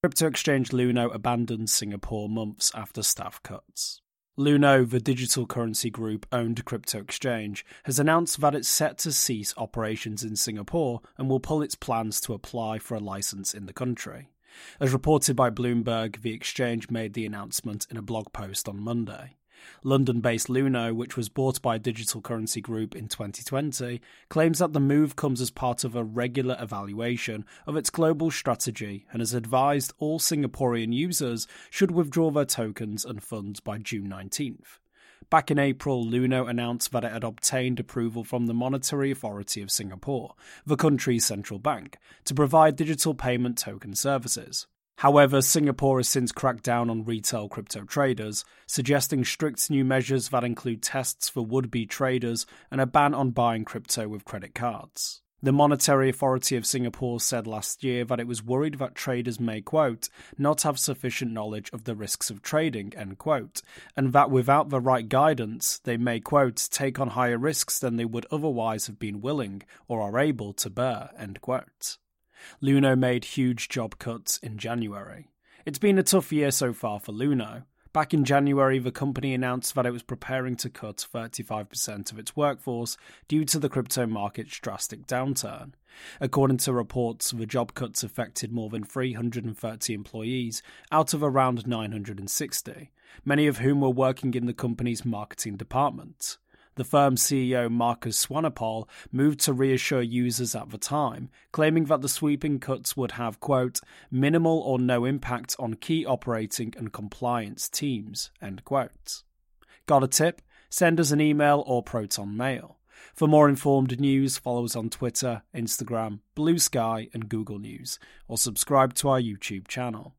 Crypto exchange Luno abandoned Singapore months after staff cuts. Luno, the digital currency group owned crypto exchange, has announced that it's set to cease operations in Singapore and will pull its plans to apply for a license in the country. As reported by Bloomberg, the exchange made the announcement in a blog post on Monday. London based Luno, which was bought by Digital Currency Group in 2020, claims that the move comes as part of a regular evaluation of its global strategy and has advised all Singaporean users should withdraw their tokens and funds by June 19th. Back in April, Luno announced that it had obtained approval from the Monetary Authority of Singapore, the country's central bank, to provide digital payment token services. However, Singapore has since cracked down on retail crypto traders, suggesting strict new measures that include tests for would be traders and a ban on buying crypto with credit cards. The Monetary Authority of Singapore said last year that it was worried that traders may, quote, not have sufficient knowledge of the risks of trading, end quote, and that without the right guidance, they may, quote, take on higher risks than they would otherwise have been willing or are able to bear, end quote. Luno made huge job cuts in January. It's been a tough year so far for Luno. Back in January, the company announced that it was preparing to cut 35% of its workforce due to the crypto market's drastic downturn. According to reports, the job cuts affected more than 330 employees out of around 960, many of whom were working in the company's marketing department. The firm's CEO Marcus Swanepoel moved to reassure users at the time, claiming that the sweeping cuts would have, quote, minimal or no impact on key operating and compliance teams, end quote. Got a tip? Send us an email or Proton Mail. For more informed news, follow us on Twitter, Instagram, Blue Sky, and Google News, or subscribe to our YouTube channel.